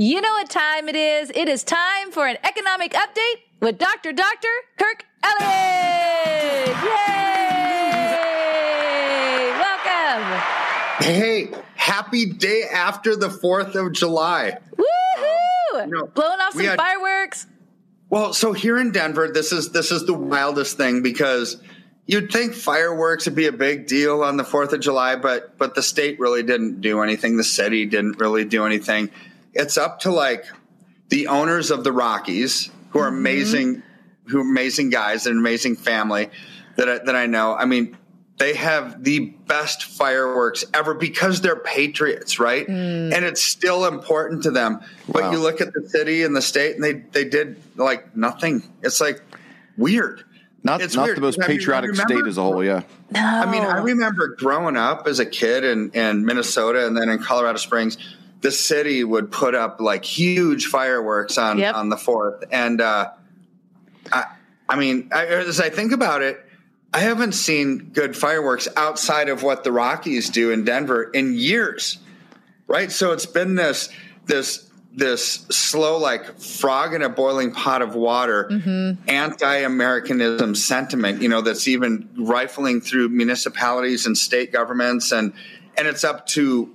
You know what time it is. It is time for an economic update with Dr. Dr. Kirk Elliott. Yay! Welcome. Hey, happy day after the 4th of July. Woohoo! you know, Blowing off some had- fireworks. Well, so here in Denver, this is this is the wildest thing because you'd think fireworks would be a big deal on the 4th of July, but but the state really didn't do anything. The city didn't really do anything. It's up to like the owners of the Rockies, who are mm-hmm. amazing, who are amazing guys, an amazing family that I, that I know. I mean, they have the best fireworks ever because they're patriots, right? Mm. And it's still important to them. But Wow. you look at the city and the state, and they they did like nothing. It's like weird. Not It's not weird. the most I mean, patriotic state as a whole. Yeah, No. I mean, I remember growing up as a kid in, in Minnesota and then in Colorado Springs, the city would put up like huge fireworks on, Yep. on the fourth. And, uh, I, I mean, I, as I think about it, I haven't seen good fireworks outside of what the Rockies do in Denver in years. Right. So it's been this, this, this slow, like frog in a boiling pot of water, anti-Americanism sentiment, you know, that's even rifling through municipalities and state governments, and and it's up to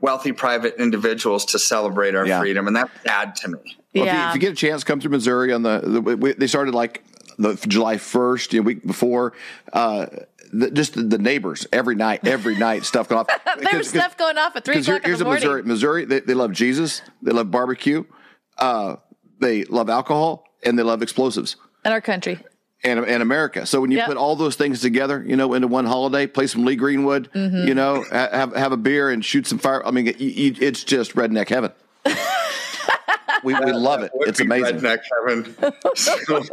wealthy private individuals to celebrate our Yeah. freedom, and that's sad to me. Well, if, you, if you get a chance, come through Missouri on the. the we, they started like the July first, you know, week before. Uh, the, just the, the neighbors every night, every night, stuff going off. there was stuff going off at three Because here, o'clock in here's the a morning. Missouri. Missouri, they, they love Jesus. They love barbecue. Uh, they love alcohol, and they love explosives. in our country. And, and America. So when you Yep. put all those things together, you know, into one holiday, play some Lee Greenwood, Mm-hmm. you know, have have a beer and shoot some fire. I mean, you, you, it's just redneck heaven. we, we love it. It's amazing. redneck heaven.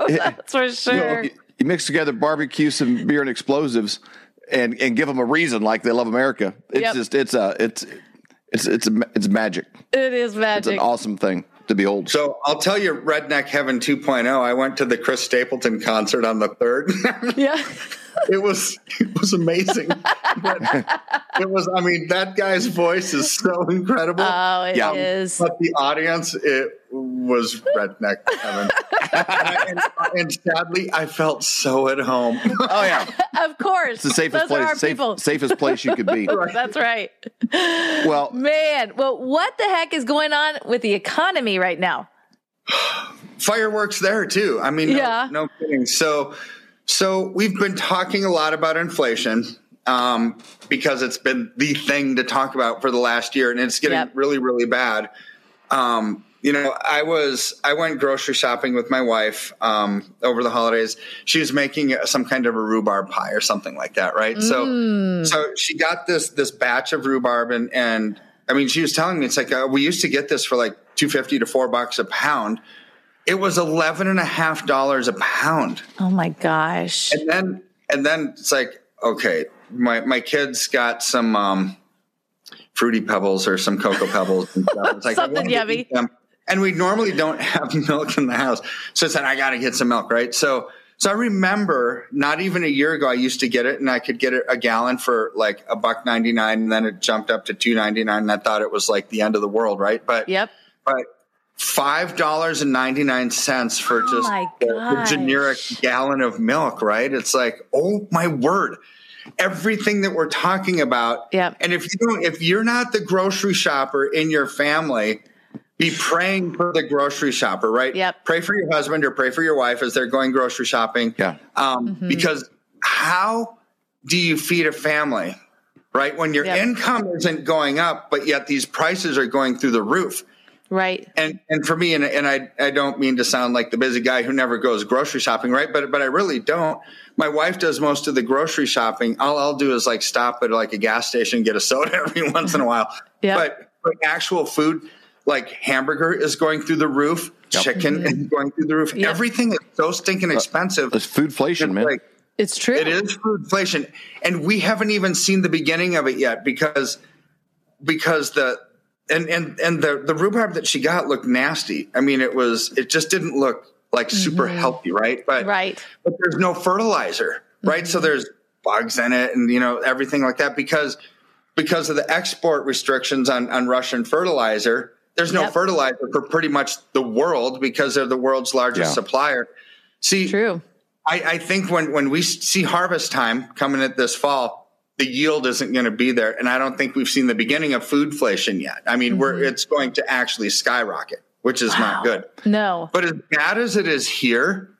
That's for sure. You, you mix together barbecue, some beer, and explosives, and and give them a reason like they love America. It's Yep. just it's a it's it's it's it's magic. it is magic. It's an awesome thing to behold. So I'll tell you, Redneck Heaven 2.0. I went to the Chris Stapleton concert on the third. yeah. it was it was amazing. But it was. I mean, that guy's voice is so incredible. Oh, it Yeah. is. but the audience, it was redneck heaven. and, and sadly, I felt so at home. Oh yeah, Of course. it's the safest Those place, safe, safest place you could be. That's right. Well, Man, well, what the heck is going on with the economy right now? Fireworks there too. I mean, no, Yeah. no kidding. So, so we've been talking a lot about inflation. Um, because it's been the thing to talk about for the last year, and it's getting Yep. really, really bad. Um, you know, I was I went grocery shopping with my wife um, over the holidays. She was making some kind of a rhubarb pie or something like that, right? So, so she got this this batch of rhubarb, and and I mean, she was telling me it's like uh, we used to get this for like two fifty to four bucks a pound. It was eleven and a half dollars a pound, Oh my gosh. and then and then it's like okay, my my kids got some. Um, fruity pebbles or some cocoa pebbles and stuff. It's like Something yummy. them. And we normally don't have milk in the house. So I said, I got to get some milk, right? So, so I remember not even a year ago, I used to get it and I could get it a gallon for like a buck 99 and then it jumped up to 2.99 and I thought it was like the end of the world, right? But, Yep. but $5.99 for Oh just the- the generic gallon of milk, right? It's like, oh my word. Everything that we're talking about. Yeah. And if you don't, if you're not the grocery shopper in your family, be praying for the grocery shopper, right? Yep. Pray for your husband or pray for your wife as they're going grocery shopping. Yeah. Um, Mm-hmm. Because how do you feed a family, right? When your Yep. income isn't going up, but yet these prices are going through the roof Right. and and for me, and and I I don't mean to sound like the busy guy who never goes grocery shopping, right? But but I really don't. My wife does most of the grocery shopping. All I'll do is like stop at like a gas station, get a soda every once in a while. Yeah. But but actual food, like hamburger is going through the roof, Yep. chicken mm-hmm. is going through the roof. Yep. Everything is so stinking uh, expensive. It's foodflation, It's man. like- It's true. it is food inflation, and we haven't even seen the beginning of it yet because because the and and and the the rhubarb that she got looked nasty. I mean, it was it just didn't look like super mm-hmm. healthy, right? But Right. but there's no fertilizer, right? So mm-hmm. there's bugs in it, and you know everything like that because because of the export restrictions on on Russian fertilizer. There's no Yep. fertilizer for pretty much the world because they're the world's largest Yeah. supplier. See, True. I, I think when, when we see harvest time coming at this fall, the yield isn't going to be there, and I don't think we've seen the beginning of foodflation yet. I mean, we're mm-hmm. it's going to actually skyrocket, which is not good. No. But as bad as it is here,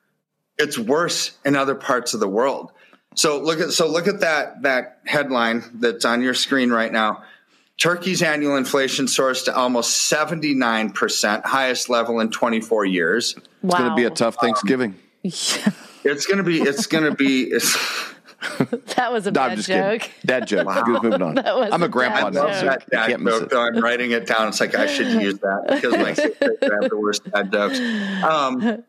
it's worse in other parts of the world. So look at so look at that that headline that's on your screen right now. Turkey's annual inflation soars to almost 79%, highest level in 24 years. wow. It's going to be a tough Thanksgiving. It's going to be it's going to be it's that was a no, I'm bad just joke. kidding. Dad joke. Good, moving on. I'm a a grandpa now. joke. so that dad can't miss joke, it. though. I'm writing it down. It's like I should use that because my kids have the worst dad jokes. Um,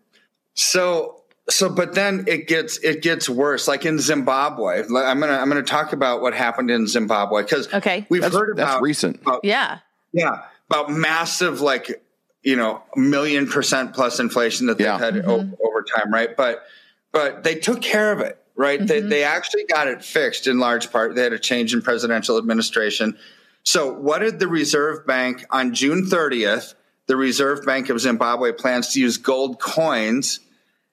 so, so, but then it gets it gets worse. Like in Zimbabwe, I'm gonna I'm gonna talk about what happened in Zimbabwe because Okay. we've That's, heard that's about recent. about- Yeah. yeah, about massive like you know million percent plus inflation that they've Yeah. had mm-hmm. o- over time, right? But but they took care of it, right? They mm-hmm. they actually got it fixed in large part. They had a change in presidential administration. So what did the Reserve Bank on June 30th? The Reserve Bank of Zimbabwe plans to use gold coins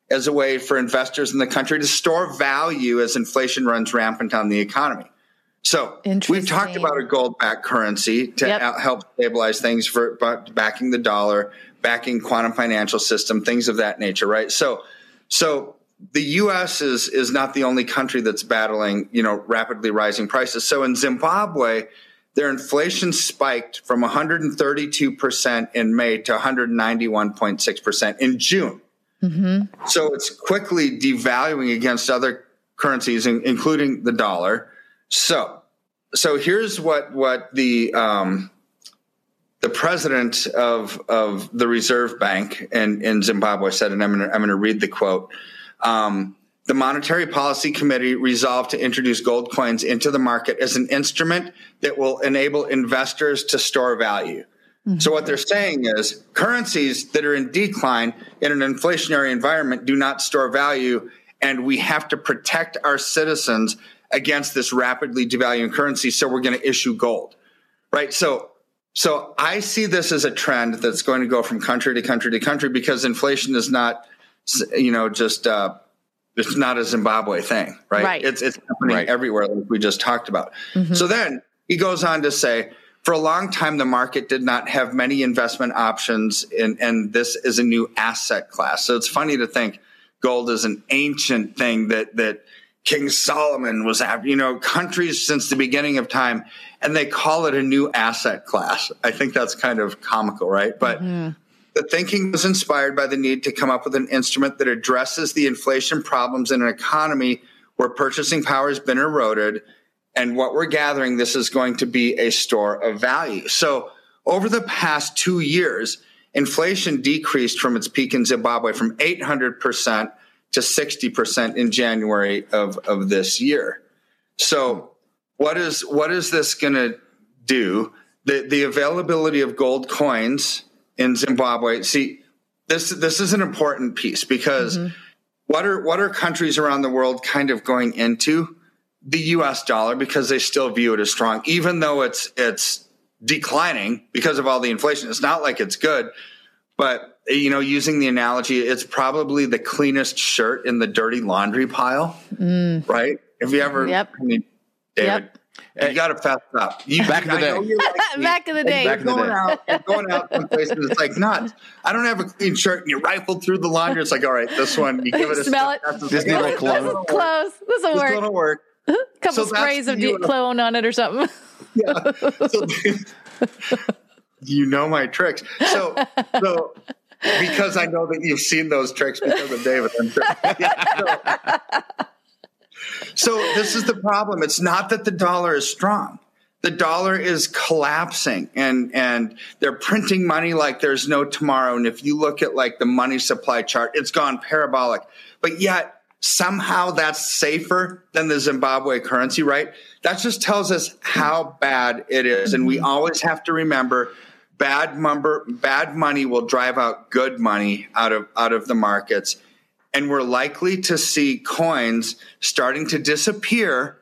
as a way for investors in the country to store value as inflation runs rampant on the economy. So we've talked about a gold-backed currency to Yep. help stabilize things for backing the dollar, backing quantum financial system, things of that nature, right? So, so the U.S. is is not the only country that's battling, you know, rapidly rising prices. So in Zimbabwe, their inflation spiked from 132 percent in May to 191.6 percent in June. So it's quickly devaluing against other currencies, in, including the dollar. So, so here's what what the um, the president of of the Reserve Bank in, in Zimbabwe said, and I'm going I'm to read the quote. Um, the Monetary Policy Committee resolved to introduce gold coins into the market as an instrument that will enable investors to store value. So what they're saying is currencies that are in decline in an inflationary environment do not store value, and we have to protect our citizens against this rapidly devaluing currency. So we're going to issue gold, right? So, so I see this as a trend that's going to go from country to country to country because inflation is not, you know, just uh, it's not a Zimbabwe thing, right? Right. It's it's happening Right. everywhere, like we just talked about. So then he goes on to say, for a long time, the market did not have many investment options, and, and this is a new asset class. So it's funny to think gold is an ancient thing that that King Solomon was after, you know, countries since the beginning of time, and they call it a new asset class. I think that's kind of comical, right? But mm-hmm. the thinking was inspired by the need to come up with an instrument that addresses the inflation problems in an economy where purchasing power has been eroded. And what we're gathering, this is going to be a store of value. So over the past two years, inflation decreased from its peak in Zimbabwe from 800% to 60% in January of, of this year. So what is what is this going to do? The the availability of gold coins in Zimbabwe. See, this this is an important piece because mm-hmm. what are what are countries around the world kind of going into the U.S. dollar because they still view it as strong, even though it's it's declining because of all the inflation. It's not like it's good, but you know, using the analogy, it's probably the cleanest shirt in the dirty laundry pile, mm. right? Have you ever? Yep. I mean, David, Yep. you got to fess up. You, Back in the day. you're like. Back in the day. Back in the day. going out, you're going out someplace and it's like nuts. I don't have a clean shirt, and you rifle through the laundry. It's like, all right, this one, you give it a Smell it. This Just need a little cologne. This is close. This will This work. will work. couple so sprays of de- on it or something. Yeah. So, you know my tricks. So, so because I know that you've seen those tricks because of David. I'm sure. Yeah, so, so this is the problem. It's not that the dollar is strong. the dollar is collapsing and and they're printing money like there's no tomorrow and if you look at like the money supply chart it's gone parabolic but yet somehow that's safer than the Zimbabwe currency right? That just tells us how bad it is. And we always have to remember bad number bad money will drive out good money out of out of the markets. And we're likely to see coins starting to disappear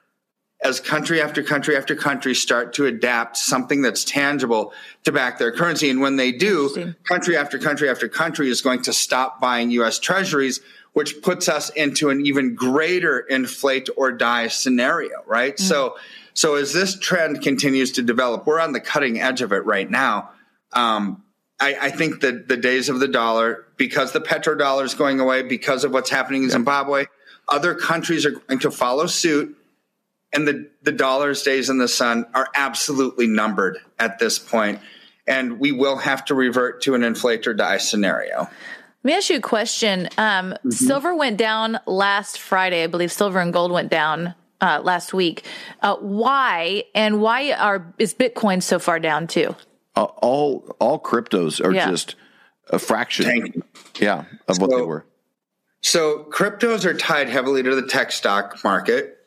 as country after country after country start to adapt something that's tangible to back their currency. And when they do, country after country after country is going to stop buying US treasuries, which puts us into an even greater inflate or die scenario, right? Mm-hmm. So, so as this trend continues to develop, we're on the cutting edge of it right now. Um, I, I, think that the days of the dollar, because the petrodollar is going away, because of what's happening in Zimbabwe, other countries are going to follow suit and the, the dollar's days in the sun are absolutely numbered at this point, and we will have to revert to an inflate or die scenario. Let me ask you a question. Um, mm-hmm. Silver went down last Friday. I believe silver and gold went down uh, last week. Uh, why and why are is Bitcoin so far down too? Uh, all all cryptos are yeah. just a fraction, yeah, of so, what they were. So cryptos are tied heavily to the tech stock market.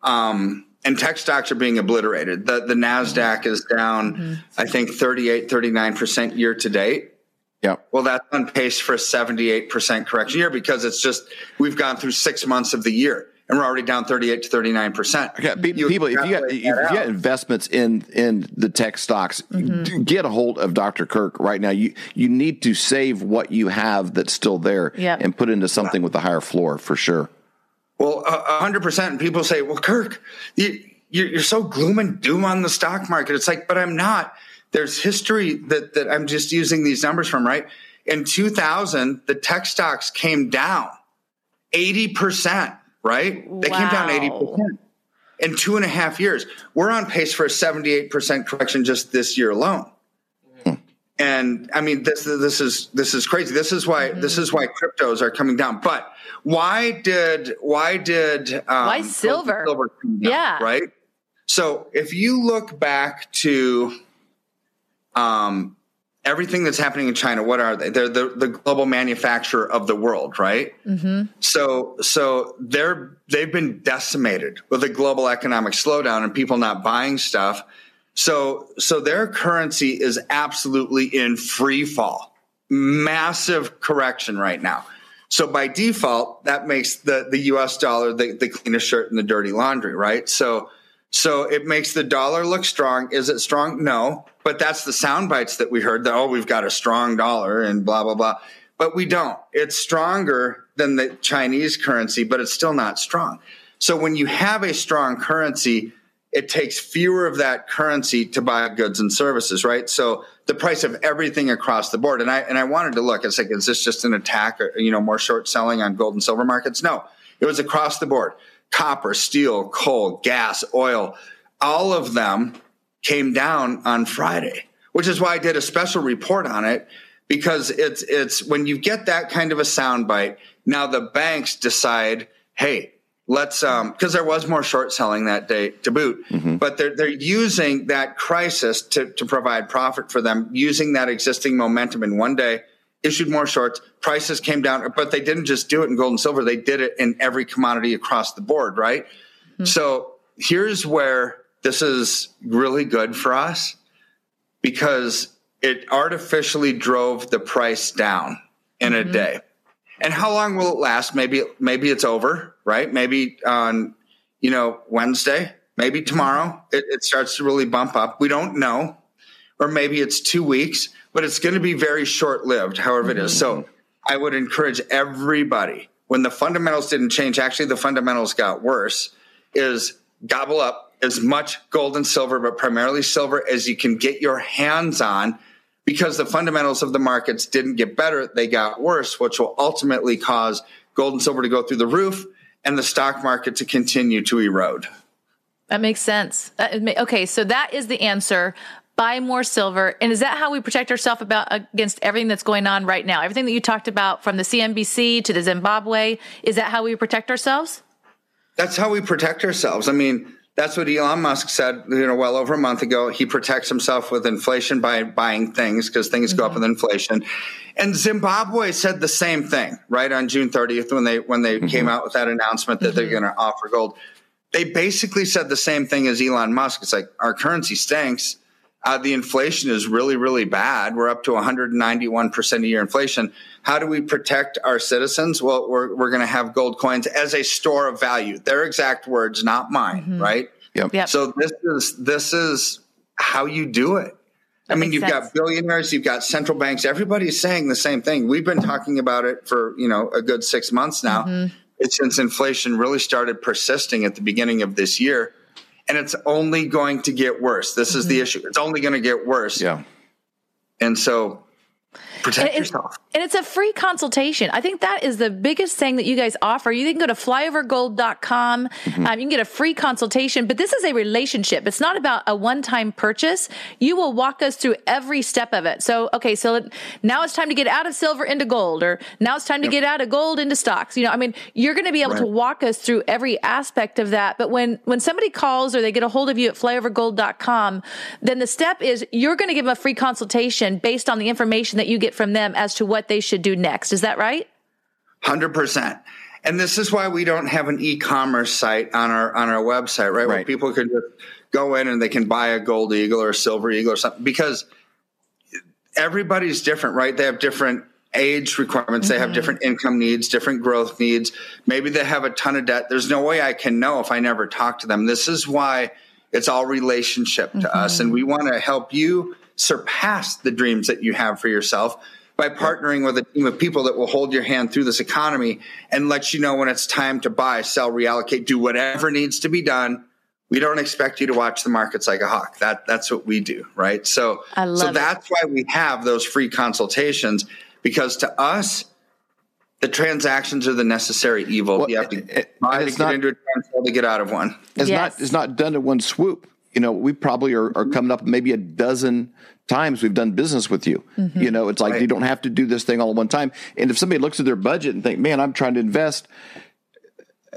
Um, and tech stocks are being obliterated. The the Nasdaq is down, mm-hmm. I think 38, 39 percent year to date. Yeah. Well, that's on pace for a 78 percent correction year because it's just we've gone through six months of the year and we're already down 38 to 39 percent. Okay, people, if you got if you got investments in in the tech stocks, mm-hmm. get a hold of Dr. Kirk right now. You you need to save what you have that's still there yep. and put into something with a higher floor for sure. Well, a hundred percent. People say, "Well, Kirk, you, you're so gloom and doom on the stock market." It's like, but I'm not. There's history that that I'm just using these numbers from. Right in 2000, the tech stocks came down 80 percent. Right, they wow. came down 80 percent in two and a half years. We're on pace for a 78 percent correction just this year alone. And I mean, this this is this is crazy. This is why mm-hmm. this is why cryptos are coming down. But why did why did um, why silver? silver down, yeah, right. So if you look back to um, everything that's happening in China, what are they? They're the, the global manufacturer of the world, right? Mm-hmm. So so they're they've been decimated with a global economic slowdown and people not buying stuff. So so their currency is absolutely in free fall, massive correction right now. So by default, that makes the, the US dollar the, the cleanest shirt in the dirty laundry, right? So so it makes the dollar look strong. Is it strong? No. But that's the sound bites that we heard that, oh, we've got a strong dollar and blah, blah, blah. But we don't. It's stronger than the Chinese currency, but it's still not strong. So when you have a strong currency, it takes fewer of that currency to buy goods and services, right? So the price of everything across the board. And I and I wanted to look. It's like, is this just an attack or you know more short selling on gold and silver markets? No, it was across the board. Copper, steel, coal, gas, oil, all of them came down on Friday, which is why I did a special report on it because it's it's when you get that kind of a soundbite. Now the banks decide, hey, let's um because there was more short selling that day to boot mm-hmm. but they're they're using that crisis to to provide profit for them using that existing momentum in one day issued more shorts prices came down but they didn't just do it in gold and silver they did it in every commodity across the board right mm-hmm. so here's where this is really good for us because it artificially drove the price down in mm-hmm. a day and how long will it last? Maybe maybe it's over, right? Maybe on you know Wednesday, maybe tomorrow it, it starts to really bump up. We don't know, or maybe it's two weeks, but it's going to be very short lived. However, it is. So I would encourage everybody when the fundamentals didn't change. Actually, the fundamentals got worse. Is gobble up as much gold and silver, but primarily silver as you can get your hands on because the fundamentals of the markets didn't get better, they got worse, which will ultimately cause gold and silver to go through the roof and the stock market to continue to erode. That makes sense. Okay, so that is the answer. Buy more silver. And is that how we protect ourselves about against everything that's going on right now? Everything that you talked about from the CNBC to the Zimbabwe, is that how we protect ourselves? That's how we protect ourselves. I mean, That's what Elon Musk said, you know, well over a month ago. He protects himself with inflation by buying things because things mm-hmm. go up mm-hmm. with inflation. And Zimbabwe said the same thing, right on June 30th when they when they mm-hmm. came out with that announcement that mm-hmm. they're going to offer gold. They basically said the same thing as Elon Musk. It's like our currency stinks. Uh, the inflation is really, really bad. We're up to 191% a year inflation. How do we protect our citizens? Well, we're, we're going to have gold coins as a store of value. Their exact words, not mine, mm-hmm. right? Yep. yep. So this is, this is how you do it. That I mean, you've sense. got billionaires, you've got central banks. Everybody's saying the same thing. We've been talking about it for, you know, a good six months now. Mm-hmm. It's since inflation really started persisting at the beginning of this year and it's only going to get worse. This mm-hmm. is the mm-hmm. issue. It's only going to get worse. Yeah. And so protect and yourself. And it's a free consultation. I think that is the biggest thing that you guys offer. You can go to flyovergold.com. Mm-hmm. Um, you can get a free consultation, but this is a relationship. It's not about a one time purchase. You will walk us through every step of it. So, okay, so now it's time to get out of silver into gold, or now it's time to yep. get out of gold into stocks. You know, I mean, you're going to be able right. to walk us through every aspect of that. But when, when somebody calls or they get a hold of you at flyovergold.com, then the step is you're going to give them a free consultation based on the information that you get from them as to what they should do next. Is that right? 100%. And this is why we don't have an e-commerce site on our on our website, right? right. Where people can just go in and they can buy a gold eagle or a silver eagle or something because everybody's different, right? They have different age requirements. Mm-hmm. They have mm-hmm. different income needs, different growth needs. Maybe they have a ton of debt. There's no way I can know if I never talk to them. This is why it's all relationship to mm-hmm. us. And we want to help you surpass the dreams that you have for yourself by partnering with a team of people that will hold your hand through this economy and let you know when it's time to buy, sell, reallocate, do whatever needs to be done. We don't expect you to watch the markets like a hawk. That that's what we do, right? So so that's why we have those free consultations because to us the transactions are the necessary evil. Well, you have to it, buy to get not, into a transaction to get out of one. It's yes. not it's not done in one swoop you know, we probably are, are, coming up maybe a dozen times we've done business with you. Mm-hmm. You know, it's like right. you don't have to do this thing all at one time. And if somebody looks at their budget and think, man, I'm trying to invest,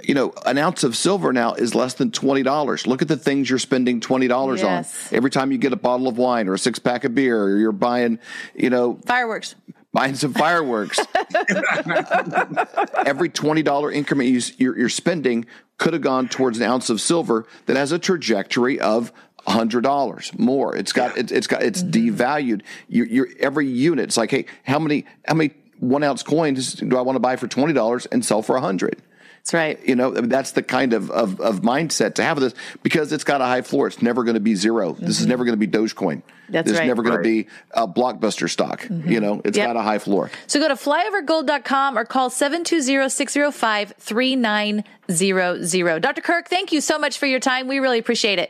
you know, an ounce of silver now is less than twenty dollars. Look at the things you're spending twenty dollars yes. on every time you get a bottle of wine or a six pack of beer, or you're buying, you know, fireworks. Buying some fireworks. every twenty dollar increment you, you're, you're spending could have gone towards an ounce of silver that has a trajectory of hundred dollars more. It's got it's, it's got it's mm-hmm. devalued. Your, your every unit. It's like, hey, how many how many one ounce coins do I want to buy for twenty dollars and sell for a hundred? That's right. You know, that's the kind of, of, of mindset to have this because it's got a high floor. It's never going to be 0 mm-hmm. This is mm-hmm. never going to be Dogecoin. That's this right. is never going right. to be a blockbuster stock. Mm-hmm. You know, it's yep. got a high floor. So go to flyovergold.com or call 720-605-3900. Dr. Kirk, thank you so much for your time. We really appreciate it.